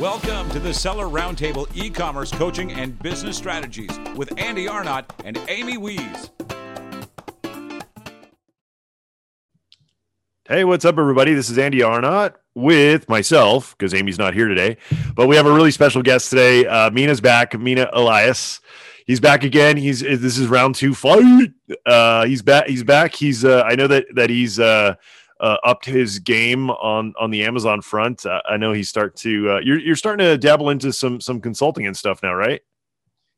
Welcome to the Seller Roundtable e commerce coaching and business strategies with Andy Arnott and Amy Wees. Hey, what's up, everybody? This is Andy Arnott with myself because Amy's not here today, but we have a really special guest today. Uh, Mina's back, Mina Elias. He's back again. He's this is round two fight. Uh, he's back. He's back. He's. Uh, I know that that he's uh, upped his game on on the Amazon front. Uh, I know he's start to. Uh, you're you're starting to dabble into some some consulting and stuff now, right?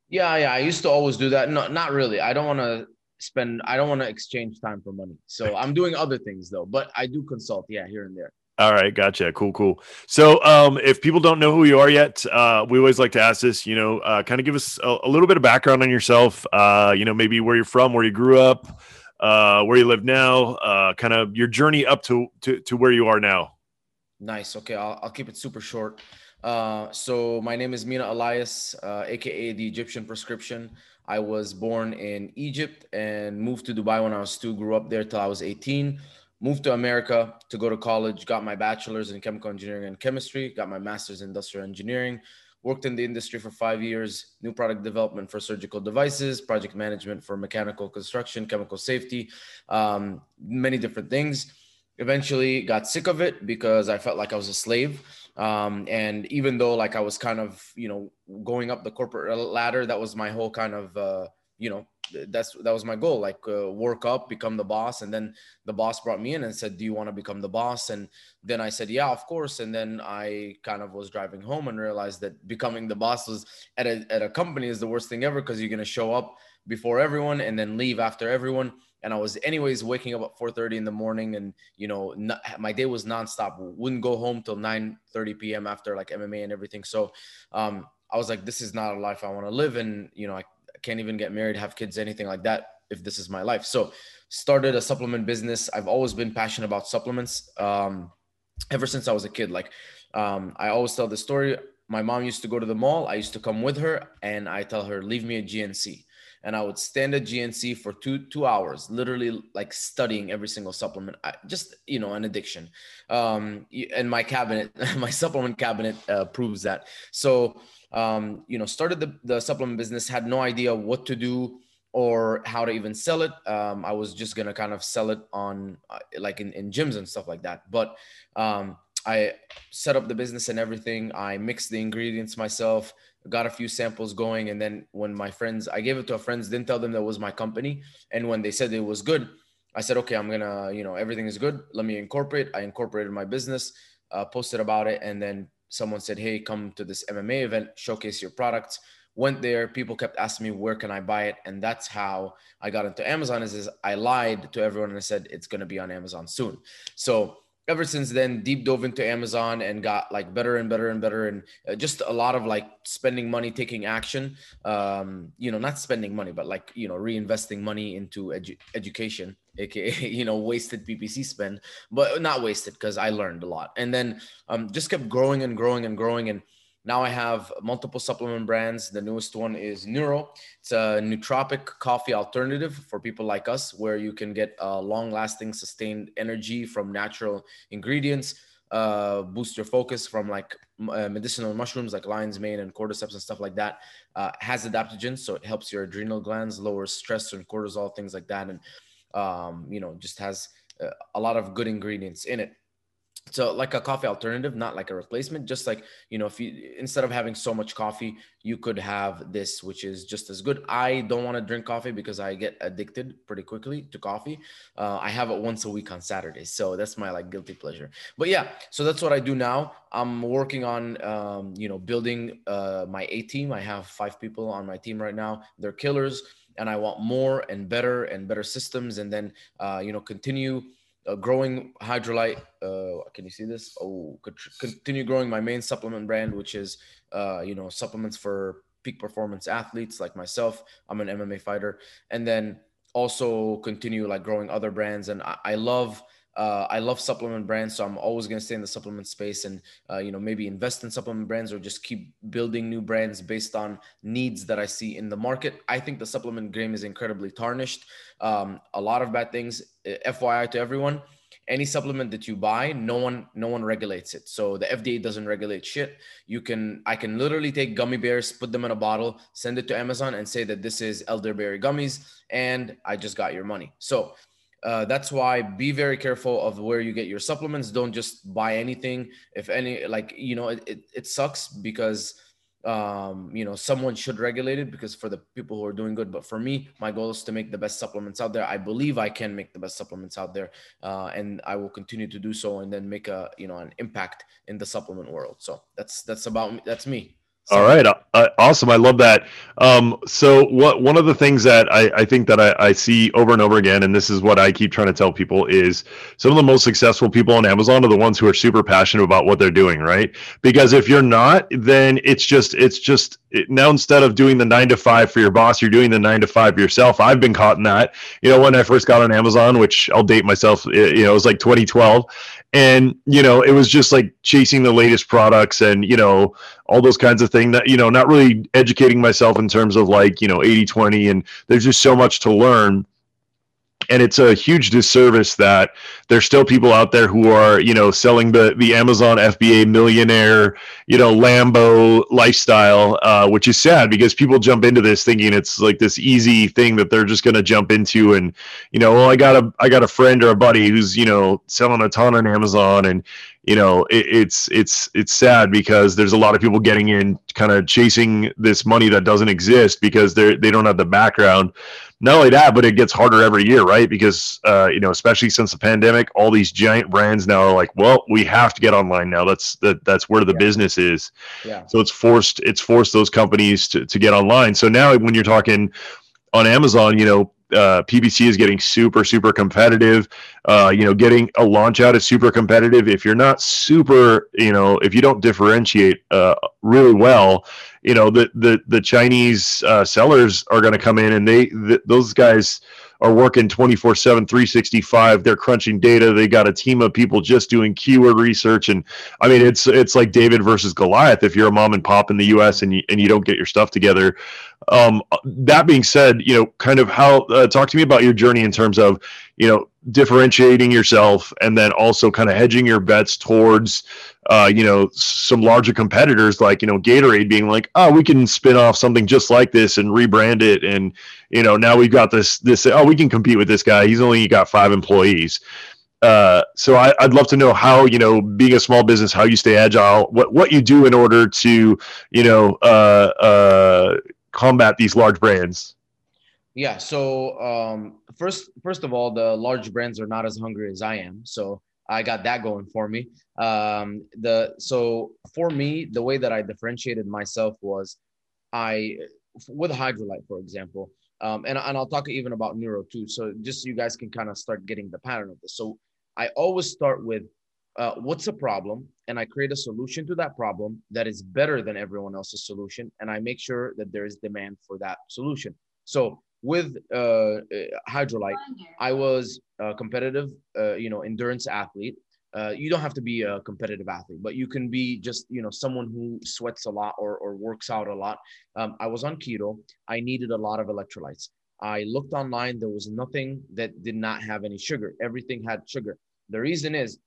Yeah, yeah. I used to always do that. No, not really. I don't want to spend i don't want to exchange time for money so i'm doing other things though but i do consult yeah here and there all right gotcha cool cool so um if people don't know who you are yet uh we always like to ask this you know uh kind of give us a, a, little bit of background on yourself uh you know maybe where you're from where you grew up uh where you live now uh kind of your journey up to to, to where you are now. Nice. Okay I'll, I'll keep it super short. Uh so my name is mina elias uh aka the egyptian prescription. I was born in Egypt and moved to Dubai when I was two, grew up there till I was 18. Moved to America to go to college, got my bachelor's in chemical engineering and chemistry, got my master's in industrial engineering, worked in the industry for five years, new product development for surgical devices, project management for mechanical construction, chemical safety, um, many different things. Eventually got sick of it because I felt like I was a slave. Um, and even though like I was kind of, you know, going up the corporate ladder, that was my whole kind of, uh, you know, that's that was my goal like uh, work up become the boss and then the boss brought me in and said do you want to become the boss and then i said yeah of course and then i kind of was driving home and realized that becoming the boss was at a, at a company is the worst thing ever because you're going to show up before everyone and then leave after everyone and I was anyways waking up at 4:30 in the morning, and you know my day was nonstop. Wouldn't go home till 9:30 p.m. after like MMA and everything. So um, I was like, this is not a life I want to live, and you know I can't even get married, have kids, anything like that if this is my life. So started a supplement business. I've always been passionate about supplements um, ever since I was a kid. Like um, I always tell the story. My mom used to go to the mall. I used to come with her, and I tell her, leave me a GNC and I would stand at GNC for two two hours, literally like studying every single supplement. I, just you know, an addiction. Um, and my cabinet, my supplement cabinet uh, proves that. So um, you know, started the the supplement business, had no idea what to do or how to even sell it. Um, I was just gonna kind of sell it on uh, like in, in gyms and stuff like that. But um, I set up the business and everything. I mixed the ingredients myself got a few samples going and then when my friends i gave it to a friends didn't tell them that was my company. And when they said it was good i said okay i'm gonna you know everything is good. Let me incorporate. I incorporated my business uh, posted about it and then someone said hey come to this mma event showcase your products. Went there. People kept asking me where can i buy it? And that's how i got into amazon is, is i lied to everyone and i said it's going to be on amazon soon. So ever since then deep dove into amazon and got like better and better and better and uh, just a lot of like spending money taking action. Um you know not spending money but like you know reinvesting money into edu- education aka you know wasted ppc spend but not wasted because i learned a lot. And then um just kept growing and growing and growing and now I have multiple supplement brands. The newest one is Neuro. It's a nootropic coffee alternative for people like us, where you can get uh, long-lasting, sustained energy from natural ingredients. Uh, boost your focus from like uh, medicinal mushrooms like lion's mane and cordyceps and stuff like that. Uh, has adaptogens, so it helps your adrenal glands, lowers stress and cortisol, things like that, and um, you know just has uh, a lot of good ingredients in it so like a coffee alternative not like a replacement just like you know if you instead of having so much coffee you could have this which is just as good. I don't want to drink coffee because i get addicted pretty quickly to coffee. Uh, i have it once a week on saturdays so that's my like guilty pleasure. But yeah so that's what i do now. I'm working on um, you know building uh, my a team. I have five people on my team right now. They're killers and i want more and better and better systems and then uh, you know continue uh, growing Hydrolyte. Uh, can you see this? Oh, continue growing my main supplement brand, which is uh, you know supplements for peak performance athletes like myself. I'm an MMA fighter, and then also continue like growing other brands. And I, I love uh, I love supplement brands, so I'm always going to stay in the supplement space and uh, you know maybe invest in supplement brands or just keep building new brands based on needs that I see in the market. I think the supplement game is incredibly tarnished. Um, a lot of bad things. FYI to everyone, any supplement that you buy no one no one regulates it so the fda doesn't regulate shit you can i can literally take gummy bears put them in a bottle send it to amazon and say that this is elderberry gummies and i just got your money so uh, that's why be very careful of where you get your supplements don't just buy anything if any like you know it, it, it sucks because um, you know, someone should regulate it because for the people who are doing good. But for me, my goal is to make the best supplements out there. I believe I can make the best supplements out there, uh, and I will continue to do so, and then make a you know an impact in the supplement world. So that's that's about. That's me. All right, uh, awesome. I love that. Um, so, what one of the things that I, I think that I, I, see over and over again, and this is what I keep trying to tell people, is some of the most successful people on Amazon are the ones who are super passionate about what they're doing, right? Because if you're not, then it's just it's just it, now instead of doing the nine to five for your boss, you're doing the nine to five yourself. I've been caught in that. You know, when I first got on Amazon, which I'll date myself, you know, it was like 2012 and you know it was just like chasing the latest products and you know all those kinds of things that you know not really educating myself in terms of like you know 80 20 and there's just so much to learn and it's a huge disservice that there's still people out there who are you know selling the the amazon fba millionaire you know lambo lifestyle uh, which is sad because people jump into this thinking it's like this easy thing that they're just going to jump into and you know well i got a i got a friend or a buddy who's you know selling a ton on amazon. And you know it, it's it's it's sad because there's a lot of people getting in kind of chasing this money that doesn't exist because they're they don't have the background not only that, but it gets harder every year, right? Because uh, you know, especially since the pandemic, all these giant brands now are like, well, we have to get online now. That's that that's where the yeah. business is. Yeah. So it's forced it's forced those companies to to get online. So now when you're talking on Amazon, you know, uh, PPC is getting super, super competitive. Uh, you know, getting a launch out is super competitive. If you're not super, you know, if you don't differentiate uh, really well, you know, the the the Chinese uh, sellers are going to come in and they th- those guys are working 24 7 365 they're crunching data. They got a team of people just doing keyword research. And i mean it's it's like david versus goliath if you're a mom and pop in the us and you, and you don't get your stuff together. Um, that being said you know kind of how uh, talk to me about your journey in terms of you know differentiating yourself and then also kind of hedging your bets towards uh, you know some larger competitors like you know Gatorade being like oh we can spin off something just like this and rebrand it and you know now we've got this this oh we can compete with this guy. He's only got five employees. Uh, so I, would love to know how you know being a small business how you stay agile what what you do in order to you know uh, uh, combat these large brands yeah so um, first first of all the large brands are not as hungry as i am so i got that going for me. Um, the so for me the way that i differentiated myself was i with hydrolyte for example um, and, and i'll talk even about neuro too so just so you guys can kind of start getting the pattern of this. So i always start with uh, what's a problem? And i create a solution to that problem that is better than everyone else's solution and i make sure that there is demand for that solution. So with uh, uh, hydrolyte i was a competitive uh, you know endurance athlete. Uh, you don't have to be a competitive athlete but you can be just you know someone who sweats a lot or, or works out a lot. Um, i was on keto. I needed a lot of electrolytes. I looked online. There was nothing that did not have any sugar. Everything had sugar. The reason is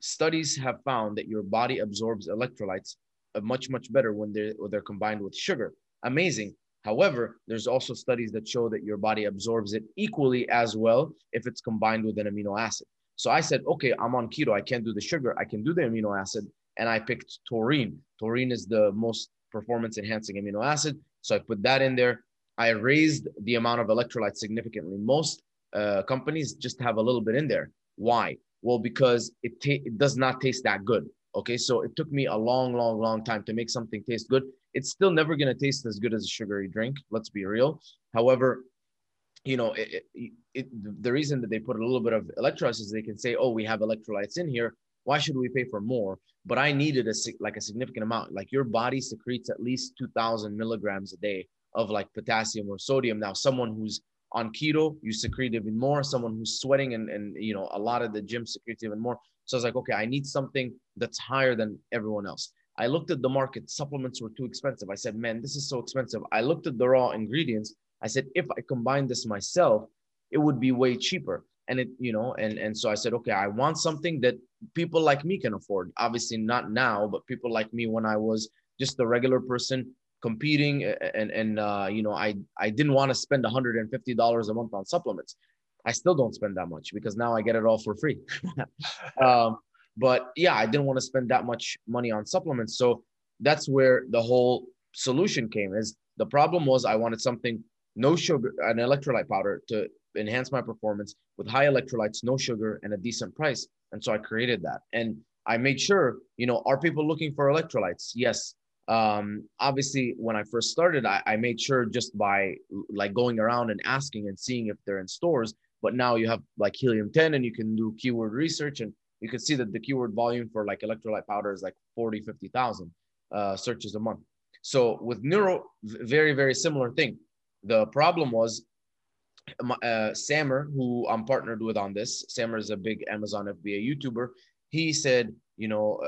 studies have found that your body absorbs electrolytes uh, much much better when they're when they're combined with sugar. Amazing However, there's also studies that show that your body absorbs it equally as well if it's combined with an amino acid. So I said, okay, I'm on keto. I can't do the sugar. I can do the amino acid. And I picked taurine. Taurine is the most performance enhancing amino acid. So I put that in there. I raised the amount of electrolytes significantly. Most uh, companies just have a little bit in there. Why? Well, because it, ta- it does not taste that good. Okay. So it took me a long, long, long time to make something taste good. It's still never going to taste as good as a sugary drink. Let's be real. However, you know, it, it, it, the reason that they put a little bit of electrolytes is they can say, oh, we have electrolytes in here. Why should we pay for more? But I needed a like a significant amount. Like your body secretes at least 2,000 milligrams a day of like potassium or sodium. Now, someone who's on keto, you secrete even more. Someone who's sweating and, and you know, a lot of the gym secretes even more. So I was like, okay, I need something that's higher than everyone else. I looked at the market, supplements were too expensive. I said, man, this is so expensive. I looked at the raw ingredients. I said, if I combine this myself, it would be way cheaper. and it you know and and so i said okay i want something that people like me can afford obviously not now but people like me when i was just a regular person competing and and uh, you know i i didn't want to spend $150 a month on supplements i still don't spend that much because now i get it all for free um, but yeah i didn't want to spend that much money on supplements so that's where the whole solution came is the problem was i wanted something no sugar an electrolyte powder to enhance my performance with high electrolytes, no sugar, and a decent price. And so I created that. And I made sure, you know, are people looking for electrolytes? Yes. Um, obviously, when I first started, I, I made sure just by like going around and asking and seeing if they're in stores. But now you have like helium 10 and you can do keyword research and you can see that the keyword volume for like electrolyte powder is like 40, 50,000 uh, searches a month. So with Neuro, very, very similar thing. The problem was uh, Samer, who I'm partnered with on this, Samer is a big Amazon FBA YouTuber. He said, you know,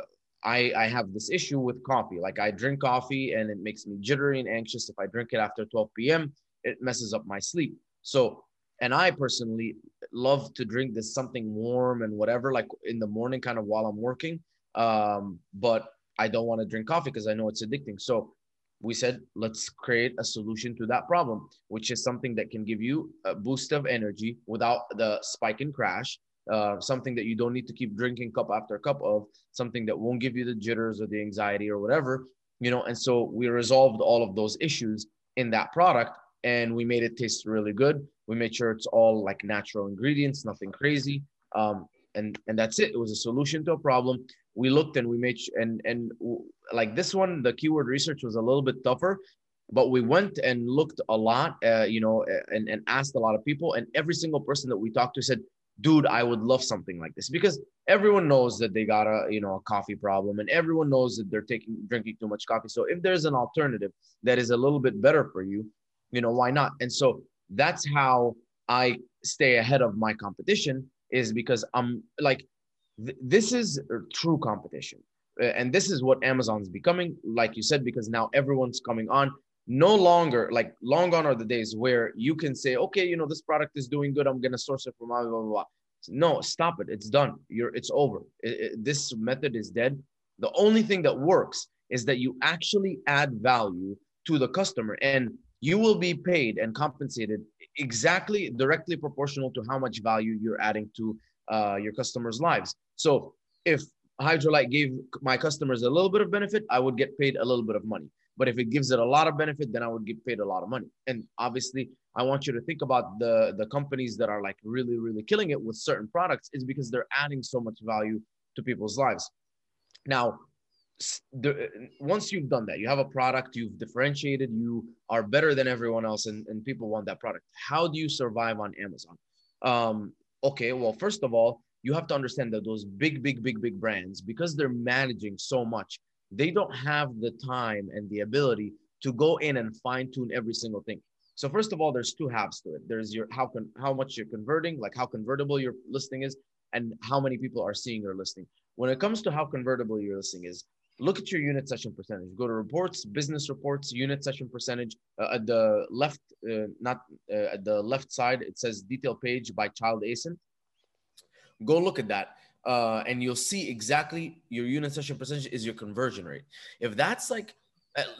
I, I have this issue with coffee. Like I drink coffee and it makes me jittery and anxious. If I drink it after 12 p.m., it messes up my sleep. So, and I personally love to drink this something warm and whatever, like in the morning, kind of while I'm working. Um, but I don't want to drink coffee because I know it's addicting. So we said let's create a solution to that problem which is something that can give you a boost of energy without the spike and crash uh, something that you don't need to keep drinking cup after cup of something that won't give you the jitters or the anxiety or whatever you know and so we resolved all of those issues in that product and we made it taste really good. We made sure it's all like natural ingredients nothing crazy. Um, and and that's it. It was a solution to a problem. We looked and we made and and like this one the keyword research was a little bit tougher but we went and looked a lot uh, you know and, and asked a lot of people and every single person that we talked to said dude i would love something like this because everyone knows that they got a you know a coffee problem and everyone knows that they're taking drinking too much coffee. So if there's an alternative that is a little bit better for you you know why not? And so that's how i stay ahead of my competition is because i'm like th- this is true competition. And this is what amazon's becoming like you said because now everyone's coming on. No longer like long gone are the days where you can say okay you know this product is doing good. I'm going to source it from blah, blah, blah, no stop it. It's done. You're it's over. It, it, this method is dead. The only thing that works is that you actually add value to the customer. And you will be paid and compensated exactly directly proportional to how much value you're adding to uh, your customers' lives. So if Hydrolite gave my customers a little bit of benefit, I would get paid a little bit of money. But if it gives it a lot of benefit, then I would get paid a lot of money. And obviously, I want you to think about the the companies that are like really, really killing it with certain products is because they're adding so much value to people's lives. Now, once you've done that, you have a product, you've differentiated, you are better than everyone else, and, and people want that product. How do you survive on Amazon? Um, okay, well, first of all, you have to understand that those big, big, big, big brands, because they're managing so much, they don't have the time and the ability to go in and fine tune every single thing. So first of all, there's two halves to it. There's your how can how much you're converting, like how convertible your listing is, and how many people are seeing your listing. When it comes to how convertible your listing is, look at your unit session percentage. Go to reports, business reports, unit session percentage. Uh, at the left, uh, not uh, at the left side, it says detail page by child ASIN. Go look at that. Uh, and you'll see exactly your unit session percentage is your conversion rate. If that's like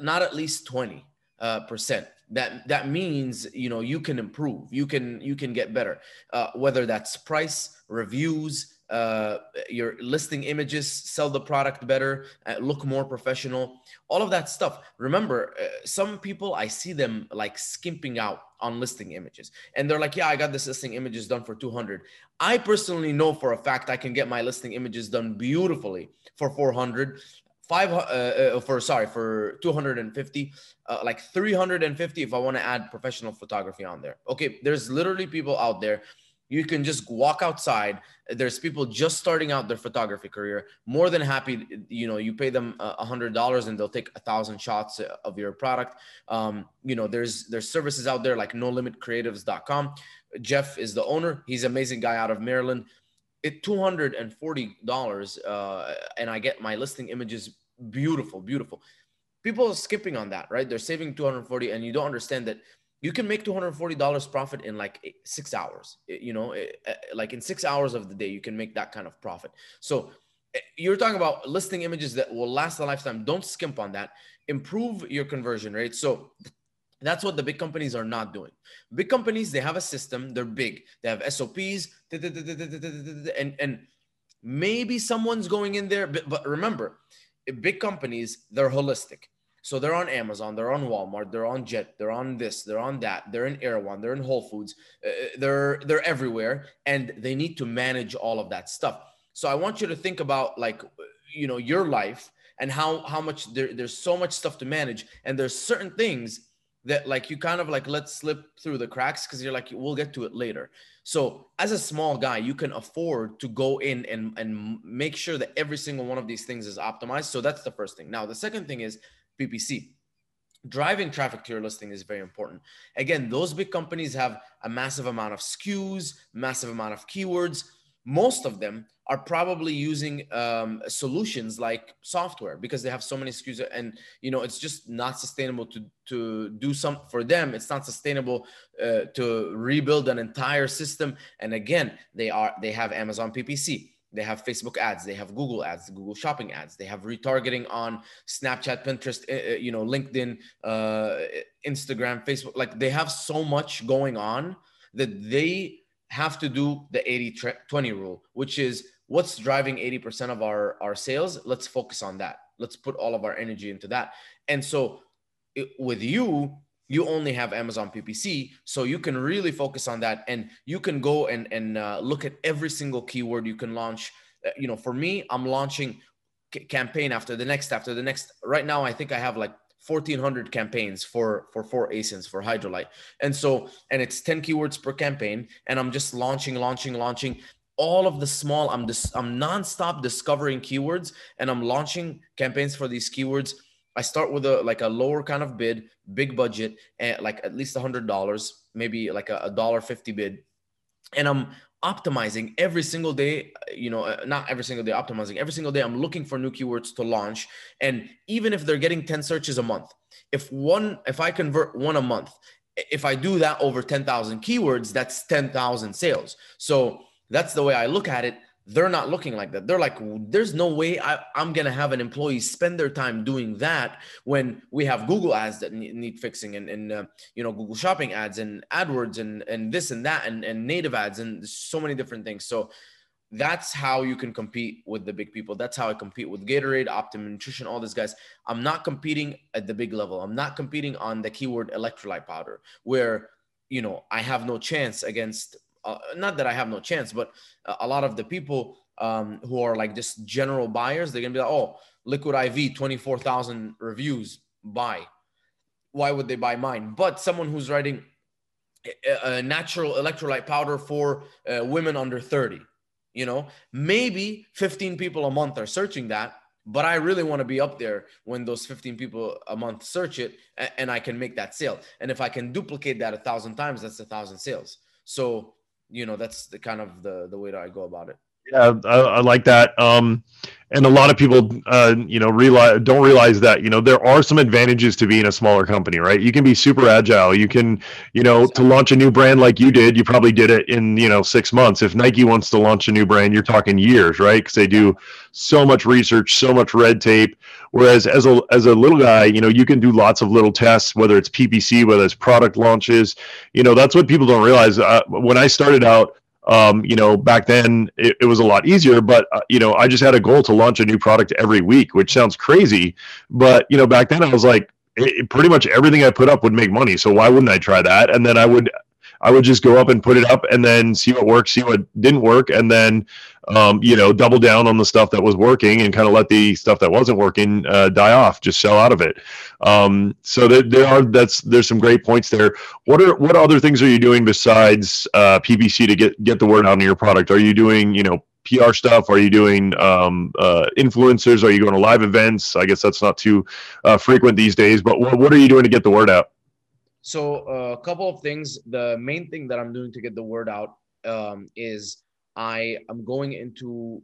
not at least 20 uh, percent, that that means you know you can improve, you can you can get better. Uh, whether that's price, reviews, uh, your listing images, sell the product better, uh, look more professional, all of that stuff. Remember, uh, some people I see them like skimping out on listing images, and they're like, "Yeah, I got this listing images done for 200." I personally know for a fact I can get my listing images done beautifully for 400 five uh, uh, for sorry for 250 uh, like 350 if i want to add professional photography on there okay there's literally people out there you can just walk outside. There's people just starting out their photography career. More than happy you know you pay them a hundred dollars and they'll take a thousand shots of your product. Um, you know there's there's services out there like no limit creatives.com jeff is the owner. He's an amazing guy out of maryland. It $240 uh, and i get my listing images. Beautiful beautiful. People are skipping on that right? They're saving 240 and you don't understand that you can make $240 profit in like eh, six hours eh, you know eh, like in six hours of the day you can make that kind of profit. So you're talking about listing images that will last a lifetime. Don't skimp on that. Improve your conversion rate. So that's what the big companies are not doing. Big companies they have a system. They're big. They have sops and and maybe someone's going in there but, but remember big companies they're holistic so they're on Amazon, they're on Walmart, they're on Jet, they're on this, they're on that, they're in Erewhon, they're in Whole Foods, uh, they're they're everywhere, and they need to manage all of that stuff. So I want you to think about like you know your life and how how much there, there's so much stuff to manage, and there's certain things that like you kind of like let slip through the cracks because you're like we'll get to it later. So as a small guy, you can afford to go in and and make sure that every single one of these things is optimized. So that's the first thing. Now the second thing is PPC. Driving traffic to your listing is very important. Again, those big companies have a massive amount of SKUs, massive amount of keywords. Most of them are probably using um, solutions like software because they have so many SKUs, and you know it's just not sustainable to to do some for them. It's not sustainable uh, to rebuild an entire system. And again, they are they have Amazon PPC they have Facebook ads, they have Google ads, Google Shopping ads, they have retargeting on Snapchat, Pinterest, eh, eh, you know, LinkedIn, uh, Instagram, Facebook. Like they have so much going on that they have to do the 80 20 rule, which is what's driving 80% of our, our sales. Let's focus on that. Let's put all of our energy into that. And so it, with you, you only have Amazon PPC, so you can really focus on that, and you can go and and uh, look at every single keyword you can launch. Uh, you know, for me, I'm launching c- campaign after the next after the next. Right now, I think I have like 1400 campaigns for for four asins for hydrolyte and so and it's 10 keywords per campaign and i'm just launching launching launching all of the small i'm just i'm nonstop discovering keywords and i'm launching campaigns for these keywords I start with a like a lower kind of bid, big budget, and like at least a hundred dollars, maybe like a dollar fifty bid, and I'm optimizing every single day. You know, uh, not every single day, optimizing every single day. I'm looking for new keywords to launch, and even if they're getting ten searches a month, if one if I convert one a month, if I do that over ten thousand keywords, that's ten thousand sales. So that's the way I look at it they're not looking like that. They're like, there's no way I, am going to have an employee spend their time doing that when we have Google ads that need, fixing and, and uh, you know, Google shopping ads and AdWords and, and this and that and, and native ads and so many different things. So that's how you can compete with the big people. That's how I compete with Gatorade, Optimum Nutrition, all these guys. I'm not competing at the big level. I'm not competing on the keyword electrolyte powder where, you know, I have no chance against uh, not that I have no chance, but a lot of the people um, who are like just general buyers, they're gonna be like, oh, Liquid IV, 24,000 reviews, buy. Why would they buy mine? But someone who's writing a, natural electrolyte powder for uh, women under 30, you know, maybe 15 people a month are searching that, but I really want to be up there when those 15 people a month search it and I can make that sale. And if I can duplicate that a thousand times, that's a thousand sales. So you know that's the kind of the the way that I go about it. Yeah, I, I like that. Um, and a lot of people, uh, you know, realize don't realize that you know there are some advantages to being a smaller company, right? You can be super agile. You can, you know, to launch a new brand like you did, you probably did it in you know six months. If Nike wants to launch a new brand, you're talking years, right? Because they do so much research, so much red tape. Whereas as a as a little guy, you know, you can do lots of little tests, whether it's PPC, whether it's product launches. You know, that's what people don't realize. Uh, when I started out um, you know, back then it, it was a lot easier, but uh, you know, I just had a goal to launch a new product every week, which sounds crazy, but you know, back then I was like, it, pretty much everything I put up would make money, so why wouldn't I try that? And then I would I would just go up and put it up and then see what worked, see what didn't work, and then um, you know double down on the stuff that was working and kind of let the stuff that wasn't working uh, die off, just sell out of it. Um, so there, there, are that's there's some great points there. What are what other things are you doing besides uh, PPC to get get the word out on your product? Are you doing you know PR stuff? Are you doing um, uh, influencers? Are you going to live events? I guess that's not too uh, frequent these days. But what, what are you doing to get the word out? So uh, a couple of things. The main thing that I'm doing to get the word out um, is I am going into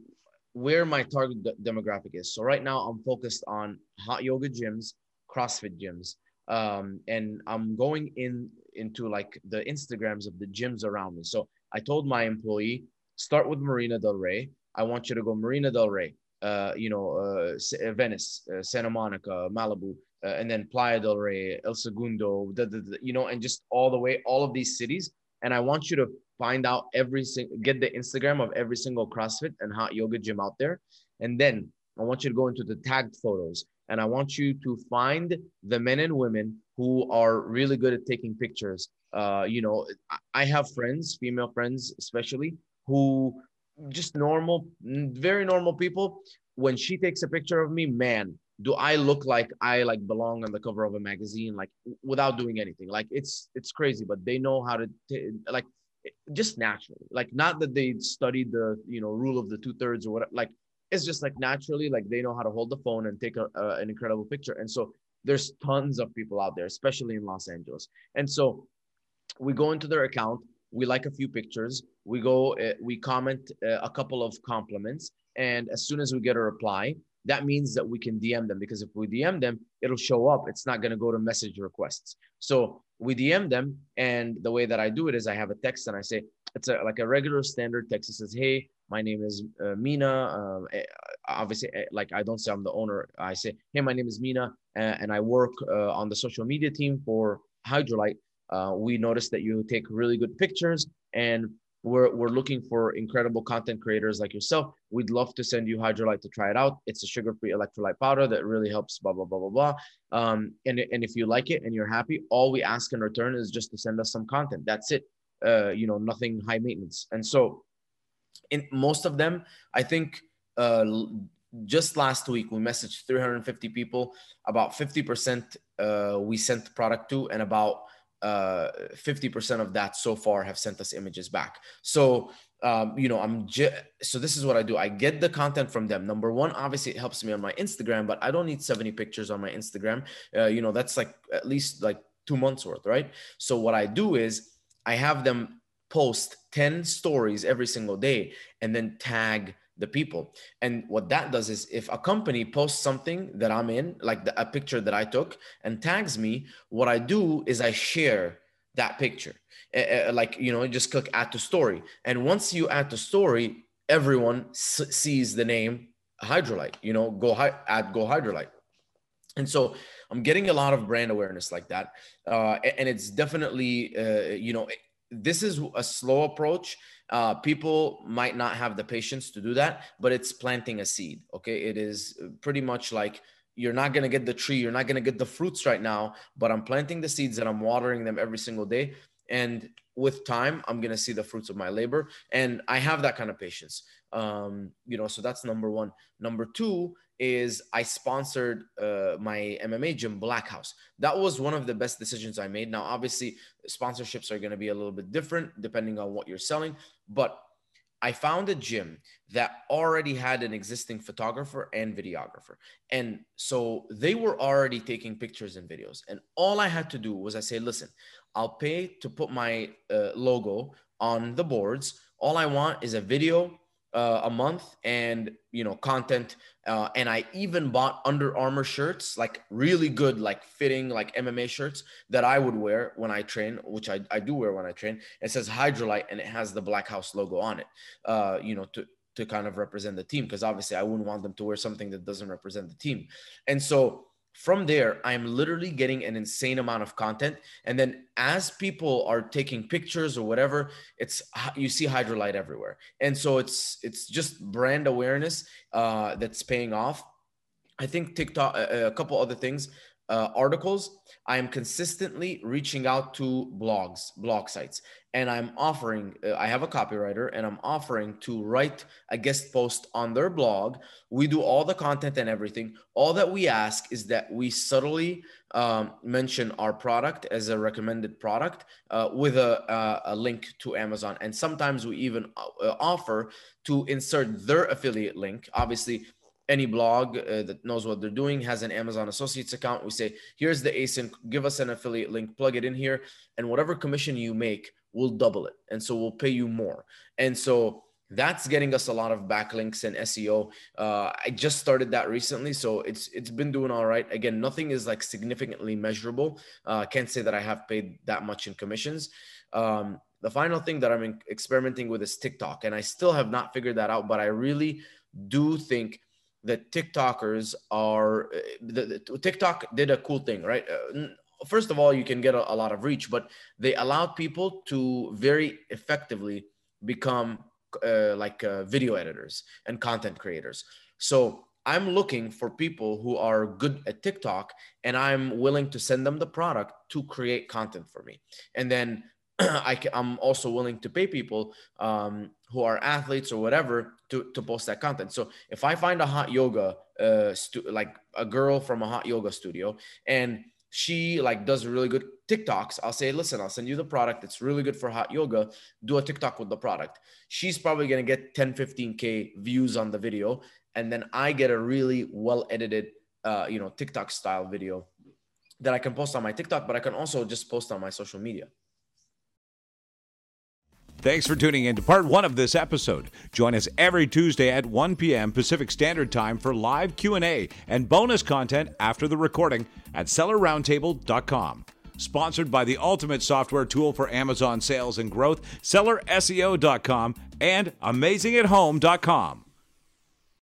where my target demographic is. So right now I'm focused on hot yoga gyms, CrossFit gyms, um, and I'm going in into like the Instagrams of the gyms around me. So I told my employee, start with Marina Del Rey. I want you to go Marina Del Rey, uh, you know, uh Venice, uh, Santa Monica, Malibu, uh, and then Playa del Rey, El Segundo, the, the, the, you know, and just all the way, all of these cities. And I want you to find out every single, get the Instagram of every single CrossFit and hot yoga gym out there. And then I want you to go into the tagged photos and I want you to find the men and women who are really good at taking pictures. Uh, you know, I have friends, female friends especially, who just normal, very normal people. When she takes a picture of me, man, do I look like I like belong on the cover of a magazine, like without doing anything? Like it's it's crazy, but they know how to t- like just naturally, like not that they studied the you know rule of the two thirds or whatever. Like it's just like naturally, like they know how to hold the phone and take a, an incredible picture. And so there's tons of people out there, especially in Los Angeles. And so we go into their account, we like a few pictures, we go, uh, we comment uh, a couple of compliments, and as soon as we get a reply, that means that we can DM them because if we DM them, it'll show up. It's not going to go to message requests. So we DM them, and the way that I do it is I have a text and I say it's a, like a regular standard text. It says, "Hey, my name is uh, Mina. Eh, obviously, eh, like I don't say I'm the owner. I say, hey, my name is Mina, and I work uh, on the social media team for Hydralyte. Uh, we noticed that you take really good pictures, and we're, we're looking for incredible content creators like yourself. We'd love to send you Hydralyte to try it out. It's a sugar-free electrolyte powder that really helps, blah, blah, blah, blah, blah. Um, and, and if you like it and you're happy, all we ask in return is just to send us some content. That's it. Uh, you know, nothing high maintenance. And so in most of them, I think uh, just last week we messaged 350 people. About 50% uh, we sent product to, and about uh, 50% of that so far have sent us images back. So um, you know, I'm j- so this is what I do. I get the content from them. Number one, obviously, it helps me on my Instagram, but I don't need 70 pictures on my Instagram. Uh, you know, that's like at least like two months worth, right? So what I do is I have them post 10 stories every single day and then tag the people. And what that does is if a company posts something that I'm in, like the, a picture that I took and tags me, what I do is I share that picture. Uh, like, you know, just click add to story. And once you add to story, everyone s- sees the name Hydrolite, you know, go hi- add go Hydralyte. And so I'm getting a lot of brand awareness like that. Uh, and it's definitely, uh, you know, this is a slow approach. Uh, people might not have the patience to do that, but it's planting a seed. Okay. It is pretty much like you're not going to get the tree, you're not going to get the fruits right now, but I'm planting the seeds and I'm watering them every single day. And with time, I'm going to see the fruits of my labor. And I have that kind of patience. Um, you know, so that's number one. Number two is I sponsored uh, my MMA gym, Black House. That was one of the best decisions I made. Now, obviously, sponsorships are going to be a little bit different depending on what you're selling, but I found a gym that already had an existing photographer and videographer. And so they were already taking pictures and videos. And all I had to do was I say, listen, I'll pay to put my uh, logo on the boards. All I want is a video uh, a month and you know content uh, and i even bought Under Armour shirts like really good like fitting like mma shirts that i would wear when i train which i, I do wear when i train. It says hydrolite and it has the black house logo on it uh, you know to to kind of represent the team because obviously i wouldn't want them to wear something that doesn't represent the team. And so from there i'm literally getting an insane amount of content. And then as people are taking pictures or whatever it's you see Hydralyte everywhere. And so it's it's just brand awareness uh, that's paying off. I think tiktok a couple other things uh, articles, I am consistently reaching out to blogs, blog sites, and I'm offering, uh, I have a copywriter and I'm offering to write a guest post on their blog. We do all the content and everything. All that we ask is that we subtly um, mention our product as a recommended product uh, with a, uh, a, link to Amazon. And sometimes we even uh, offer to insert their affiliate link. Obviously, any blog uh, that knows what they're doing has an Amazon Associates account. We say, here's the ASIN, give us an affiliate link, plug it in here, and whatever commission you make, we'll double it. And so we'll pay you more. And so that's getting us a lot of backlinks and SEO. Uh, I just started that recently, so it's it's been doing all right. Again, nothing is like significantly measurable. Uh, can't say that I have paid that much in commissions. Um, the final thing that I'm experimenting with is TikTok, and I still have not figured that out. But I really do think that TikTokers are uh, the, the, TikTok did a cool thing, right? Uh, first of all, you can get a, a lot of reach, but they allowed people to very effectively become uh, like uh, video editors and content creators. So I'm looking for people who are good at TikTok and I'm willing to send them the product to create content for me. And then I am also willing to pay people um, who are athletes or whatever to, to post that content. So if I find a hot yoga, uh, stu- like a girl from a hot yoga studio, and she like does really good TikToks, I'll say, listen, I'll send you the product. It's really good for hot yoga. Do a TikTok with the product. She's probably going to get 10, 15K views on the video. And then I get a really well edited, uh, you know, TikTok style video that I can post on my TikTok, but I can also just post on my social media. Thanks for tuning in to part one of this episode. Join us every Tuesday at 1 p.m. Pacific Standard Time for live Q&A and bonus content after the recording at sellerroundtable.com. Sponsored by the ultimate software tool for Amazon sales and growth, sellerseo.com and amazingathome.com.